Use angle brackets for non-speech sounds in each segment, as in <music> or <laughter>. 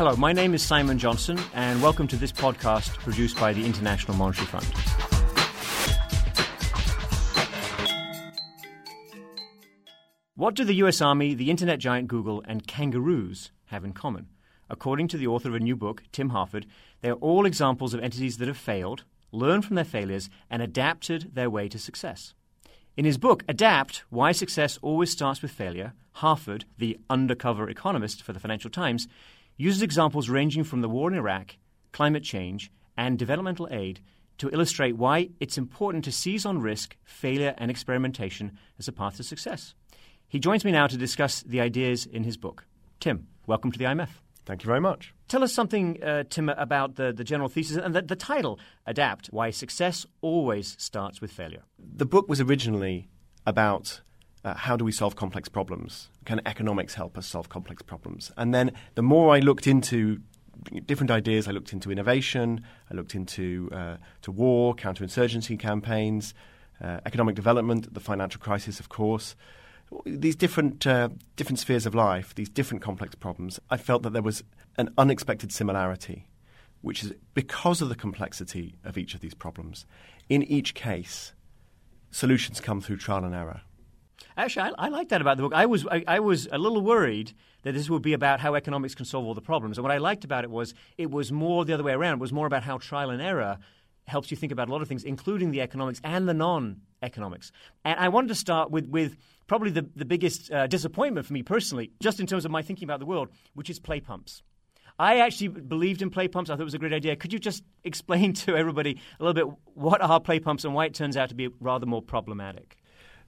Hello, my name is Simon Johnson, and welcome to this podcast produced by the International Monetary Fund. What do the US Army, the internet giant Google, and kangaroos have in common? According to the author of a new book, Tim Harford, they are all examples of entities that have failed, learned from their failures, and adapted their way to success. In his book, Adapt Why Success Always Starts with Failure, Harford, the undercover economist for the Financial Times, uses examples ranging from the war in Iraq, climate change, and developmental aid to illustrate why it's important to seize on risk, failure, and experimentation as a path to success. He joins me now to discuss the ideas in his book. Tim, welcome to the IMF. Thank you very much. Tell us something, uh, Tim, about the, the general thesis and the, the title, Adapt Why Success Always Starts with Failure. The book was originally about uh, how do we solve complex problems? Can economics help us solve complex problems? And then the more I looked into different ideas, I looked into innovation, I looked into uh, to war, counterinsurgency campaigns, uh, economic development, the financial crisis, of course these different uh, different spheres of life, these different complex problems, I felt that there was an unexpected similarity, which is because of the complexity of each of these problems. In each case, solutions come through trial and error. Actually, I, I like that about the book. I was I, I, was a little worried that this would be about how economics can solve all the problems, and what I liked about it was it was more the other way around. It was more about how trial and error helps you think about a lot of things, including the economics and the non-economics. And I wanted to start with with probably the, the biggest uh, disappointment for me personally, just in terms of my thinking about the world, which is play pumps. I actually believed in play pumps. I thought it was a great idea. Could you just <laughs> explain to everybody a little bit what are play pumps and why it turns out to be rather more problematic?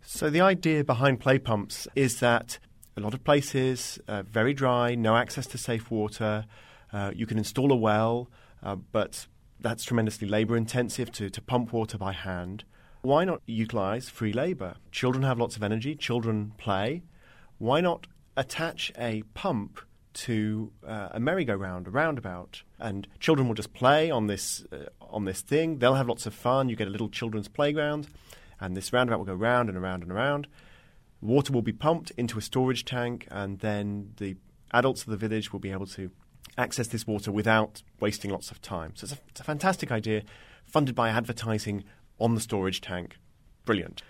So, the idea behind play pumps is that a lot of places, uh, very dry, no access to safe water. Uh, you can install a well, uh, but that's tremendously labor intensive to, to pump water by hand. Why not utilize free labor? Children have lots of energy, children play. Why not attach a pump to uh, a merry-go-round, a roundabout, and children will just play on this uh, on this thing. They'll have lots of fun. You get a little children's playground, and this roundabout will go round and around and around. Water will be pumped into a storage tank, and then the adults of the village will be able to access this water without wasting lots of time. So it's a, it's a fantastic idea, funded by advertising on the storage tank. Brilliant.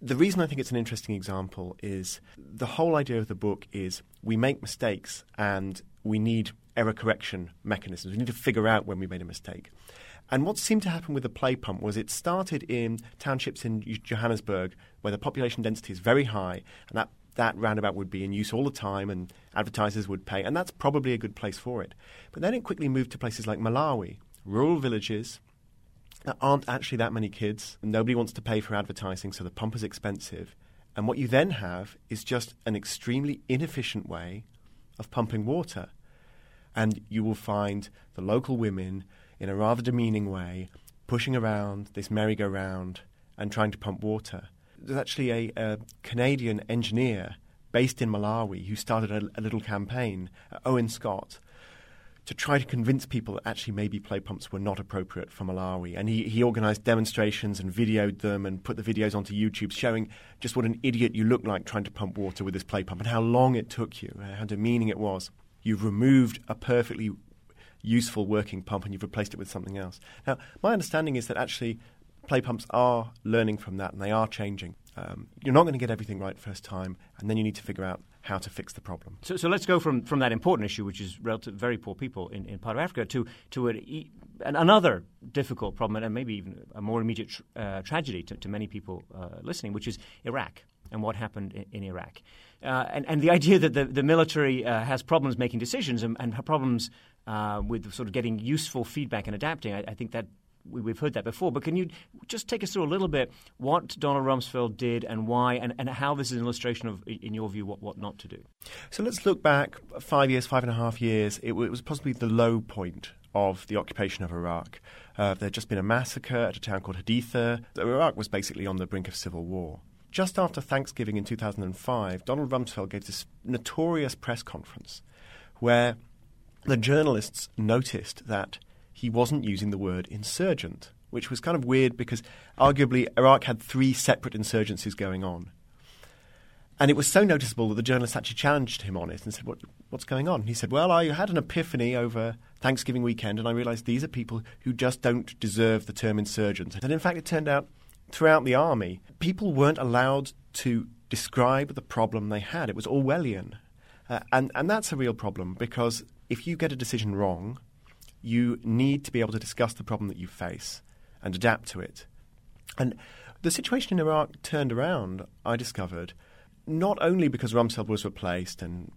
The reason I think it's an interesting example is the whole idea of the book is we make mistakes and we need error correction mechanisms. We need to figure out when we made a mistake. And what seemed to happen with the play pump was it started in townships in Johannesburg where the population density is very high, and that, that roundabout would be in use all the time, and advertisers would pay, and that's probably a good place for it. But then it quickly moved to places like Malawi, rural villages there aren't actually that many kids. Nobody wants to pay for advertising, so the pump is expensive. And what you then have is just an extremely inefficient way of pumping water. And you will find the local women, in a rather demeaning way, pushing around this merry-go-round and trying to pump water. There's actually a, a Canadian engineer based in Malawi who started a, a little campaign, uh, Owen Scott, to try to convince people that actually maybe play pumps were not appropriate for Malawi. And he, he organized demonstrations and videoed them and put the videos onto YouTube showing just what an idiot you look like trying to pump water with this play pump and how long it took you, and how demeaning it was. You've removed a perfectly useful working pump and you've replaced it with something else. Now, my understanding is that actually play pumps are learning from that and they are changing. Um, you're not going to get everything right first time, and then you need to figure out how to fix the problem. So, so let's go from, from that important issue, which is relative, very poor people in, in part of Africa, to, to an, another difficult problem, and maybe even a more immediate tr- uh, tragedy to, to, many people uh, listening, which is Iraq and what happened in, in Iraq. Uh, and, and, the idea that the, the military uh, has problems making decisions and, and problems uh, with sort of getting useful feedback and adapting, I, I think that we, have heard that before, but can you just take us through a little bit what Donald Rumsfeld did and why, and, and how this is an illustration of, in your view, what, what not to do? So let's look back five years, five and a half years. It, was possibly the low point of the occupation of Iraq. Uh, there had just been a massacre at a town called Haditha. Iraq was basically on the brink of civil war. Just after Thanksgiving in 2005, Donald Rumsfeld gave this notorious press conference where the journalists noticed that he wasn't using the word insurgent, which was kind of weird because arguably Iraq had three separate insurgencies going on. And it was so noticeable that the journalists actually challenged him on it and said, what, What's going on? He said, Well, I had an epiphany over Thanksgiving weekend and I realized these are people who just don't deserve the term insurgent. And in fact, it turned out throughout the army, people weren't allowed to describe the problem they had. It was Orwellian. Uh, and, and that's a real problem because if you get a decision wrong, you need to be able to discuss the problem that you face and adapt to it. And the situation in Iraq turned around, I discovered, not only because Rumsfeld was replaced and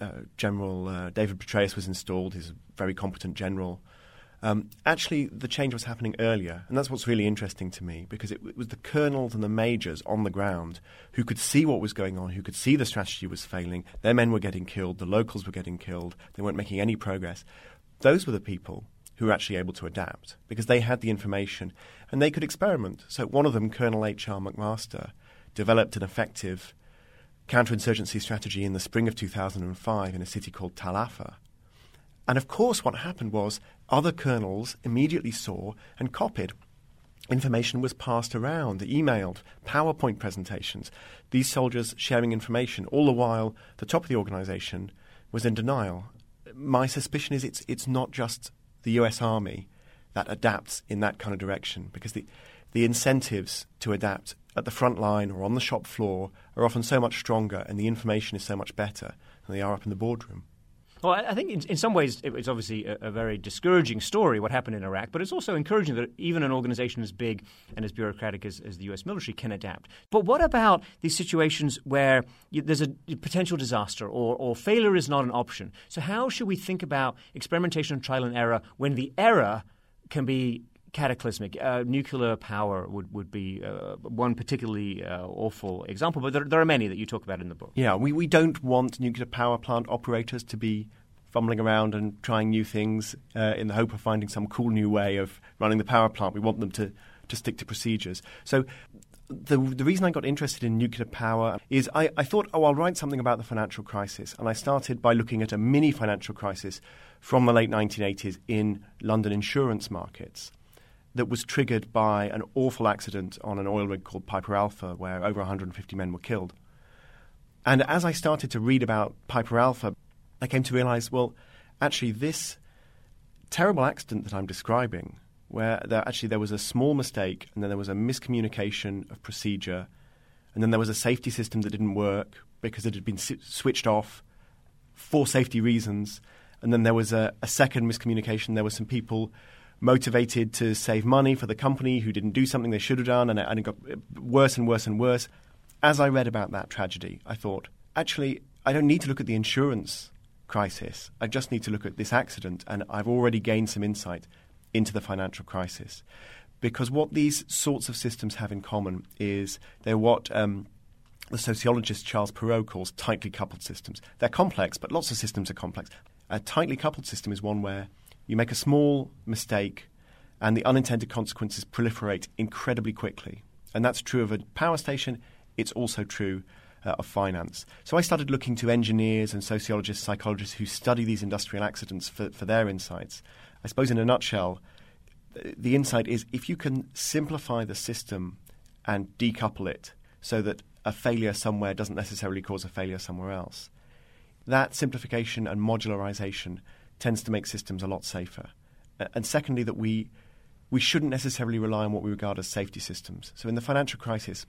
uh, General uh, David Petraeus was installed, he's a very competent general. Um, actually, the change was happening earlier, and that's what's really interesting to me because it, it was the colonels and the majors on the ground who could see what was going on, who could see the strategy was failing. Their men were getting killed, the locals were getting killed, they weren't making any progress. Those were the people who were actually able to adapt because they had the information and they could experiment. So, one of them, Colonel H.R. McMaster, developed an effective counterinsurgency strategy in the spring of 2005 in a city called Tal Afar. And of course, what happened was other colonels immediately saw and copied. Information was passed around, emailed, PowerPoint presentations, these soldiers sharing information, all the while the top of the organization was in denial. My suspicion is it's, it's not just the US Army that adapts in that kind of direction because the, the incentives to adapt at the front line or on the shop floor are often so much stronger and the information is so much better than they are up in the boardroom. Well, I think in, in some ways it's obviously a, a, very discouraging story what happened in Iraq, but it's also encouraging that even an organization as big and as bureaucratic as, as the U.S. military can adapt. But what about these situations where you, there's a potential disaster or, or failure is not an option? So, how should we think about experimentation and trial and error when the error can be cataclysmic. Uh, nuclear power would, would be uh, one particularly uh, awful example, but there, there, are many that you talk about in the book. Yeah, we, we don't want nuclear power plant operators to be fumbling around and trying new things uh, in the hope of finding some cool new way of running the power plant. We want them to, to stick to procedures. So the, the reason I got interested in nuclear power is I, I thought, oh, I'll write something about the financial crisis. And I started by looking at a mini financial crisis from the late 1980s in London insurance markets that was triggered by an awful accident on an oil rig called Piper Alpha, where over 150 men were killed. And as I started to read about Piper Alpha, I came to realize, well, actually, this terrible accident that I'm describing, where there, actually there was a small mistake and then there was a miscommunication of procedure, and then there was a safety system that didn't work because it had been switched off for safety reasons, and then there was a, a second miscommunication. There were some people motivated to save money for the company who didn't do something they should have done, and it, and it got worse and worse and worse. As I read about that tragedy, I thought, actually, I don't need to look at the insurance crisis. I just need to look at this accident, and I've already gained some insight into the financial crisis. Because what these sorts of systems have in common is they're what um, the sociologist Charles Perrow calls tightly coupled systems. They're complex, but lots of systems are complex. A tightly coupled system is one where you make a small mistake and the unintended consequences proliferate incredibly quickly. And that's true of a power station, it's also true uh, of finance. So I started looking to engineers and sociologists, psychologists who study these industrial accidents for, for their insights. I suppose, in a nutshell, the insight is if you can simplify the system and decouple it so that a failure somewhere doesn't necessarily cause a failure somewhere else, that simplification and modularization tends to make systems a lot safer. And secondly, that we we shouldn't necessarily rely on what we regard as safety systems. So in the financial crisis,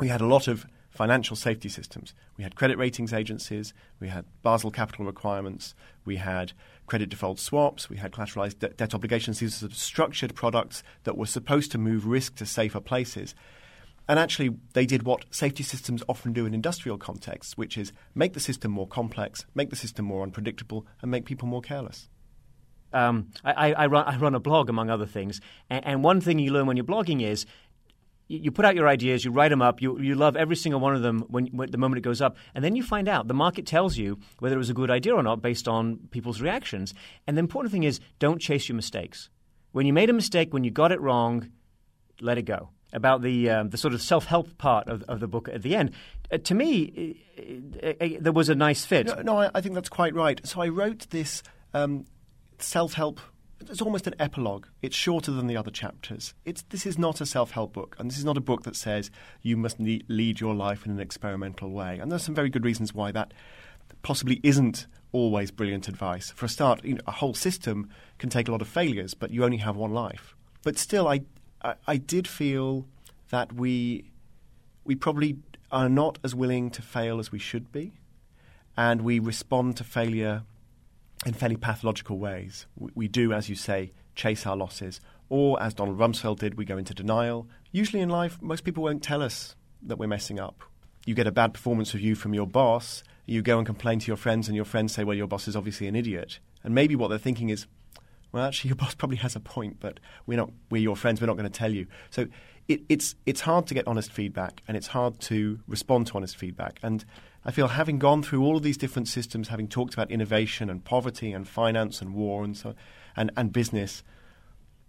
we had a lot of financial safety systems. We had credit ratings agencies, we had Basel capital requirements, we had credit default swaps, we had collateralized de- debt obligations. These are structured products that were supposed to move risk to safer places. And actually, they did what safety systems often do in industrial contexts, which is make the system more complex, make the system more unpredictable, and make people more careless. Um, I, I, run, I, run, a blog, among other things. And, and, one thing you learn when you're blogging is you, you, put out your ideas, you write them up, you, you love every single one of them when, when, the moment it goes up. And then you find out the market tells you whether it was a good idea or not based on people's reactions. And the important thing is don't chase your mistakes. When you made a mistake, when you got it wrong, let it go about the um, the sort of self help part of, of the book at the end. Uh, to me, there was a nice fit. No, no I, I, think that's quite right. So I wrote this um, self help it's almost an epilogue. It's shorter than the other chapters. It's, this is not a self help book, and this is not a book that says you must ne- lead your life in an experimental way. And there's some very good reasons why that possibly isn't always brilliant advice. For a start, you know, a whole system can take a lot of failures, but you only have one life. But still, I, I, I did feel that we, we probably are not as willing to fail as we should be, and we respond to failure in fairly pathological ways. We, we do, as you say, chase our losses, or as Donald Rumsfeld did, we go into denial. Usually in life, most people won't tell us that we're messing up. You get a bad performance review from your boss, you go and complain to your friends, and your friends say, Well, your boss is obviously an idiot. And maybe what they're thinking is, Well, actually, your boss probably has a point, but we're not, we're your friends, we're not going to tell you. So it, it's, it's hard to get honest feedback, and it's hard to respond to honest feedback. And I feel having gone through all of these different systems, having talked about innovation and poverty and finance and war and so and, and business,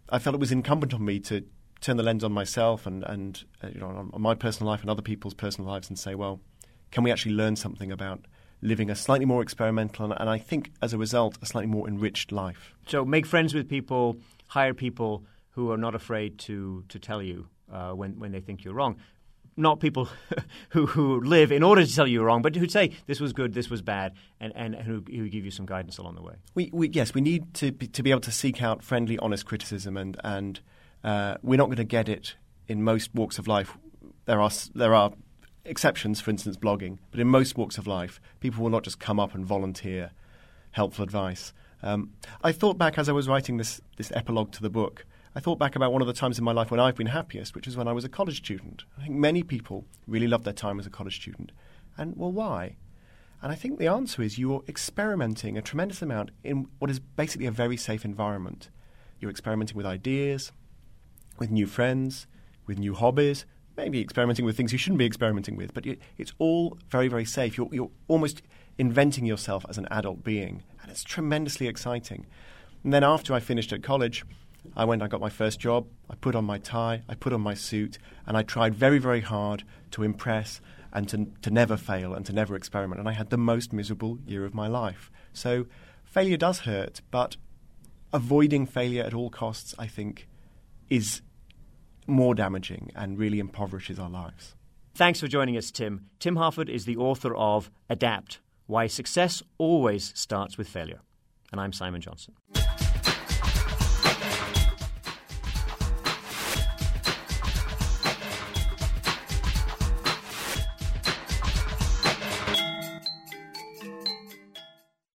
I felt it was incumbent on me to turn the lens on myself and, and uh, you know, on, my personal life and other people's personal lives and say, well, can we actually learn something about living a slightly more experimental and, I think as a result a slightly more enriched life. So make friends with people, hire people who are not afraid to to tell you uh, when when they think you're wrong not people <laughs> who, who live in order to tell you you're wrong, but who say this was good, this was bad, and, and who, who give you some guidance along the way. We, we, yes, we need to be, to be able to seek out friendly, honest criticism, and, and uh, we're not going to get it in most walks of life. There are, there are exceptions, for instance, blogging, but in most walks of life, people will not just come up and volunteer helpful advice. Um, I thought back as I was writing this, this epilogue to the book I thought back about one of the times in my life when I've been happiest, which is when I was a college student. I think many people really love their time as a college student. And, well, why? And I think the answer is you're experimenting a tremendous amount in what is basically a very safe environment. You're experimenting with ideas, with new friends, with new hobbies, maybe experimenting with things you shouldn't be experimenting with, but it's all very, very safe. You're, you're almost inventing yourself as an adult being, and it's tremendously exciting. And then after I finished at college, I went, I got my first job, I put on my tie, I put on my suit, and I tried very, very hard to impress and to, to never fail and to never experiment. And I had the most miserable year of my life. So failure does hurt, but avoiding failure at all costs, I think, is more damaging and really impoverishes our lives. Thanks for joining us, Tim. Tim Harford is the author of Adapt Why Success Always Starts with Failure. And I'm Simon Johnson.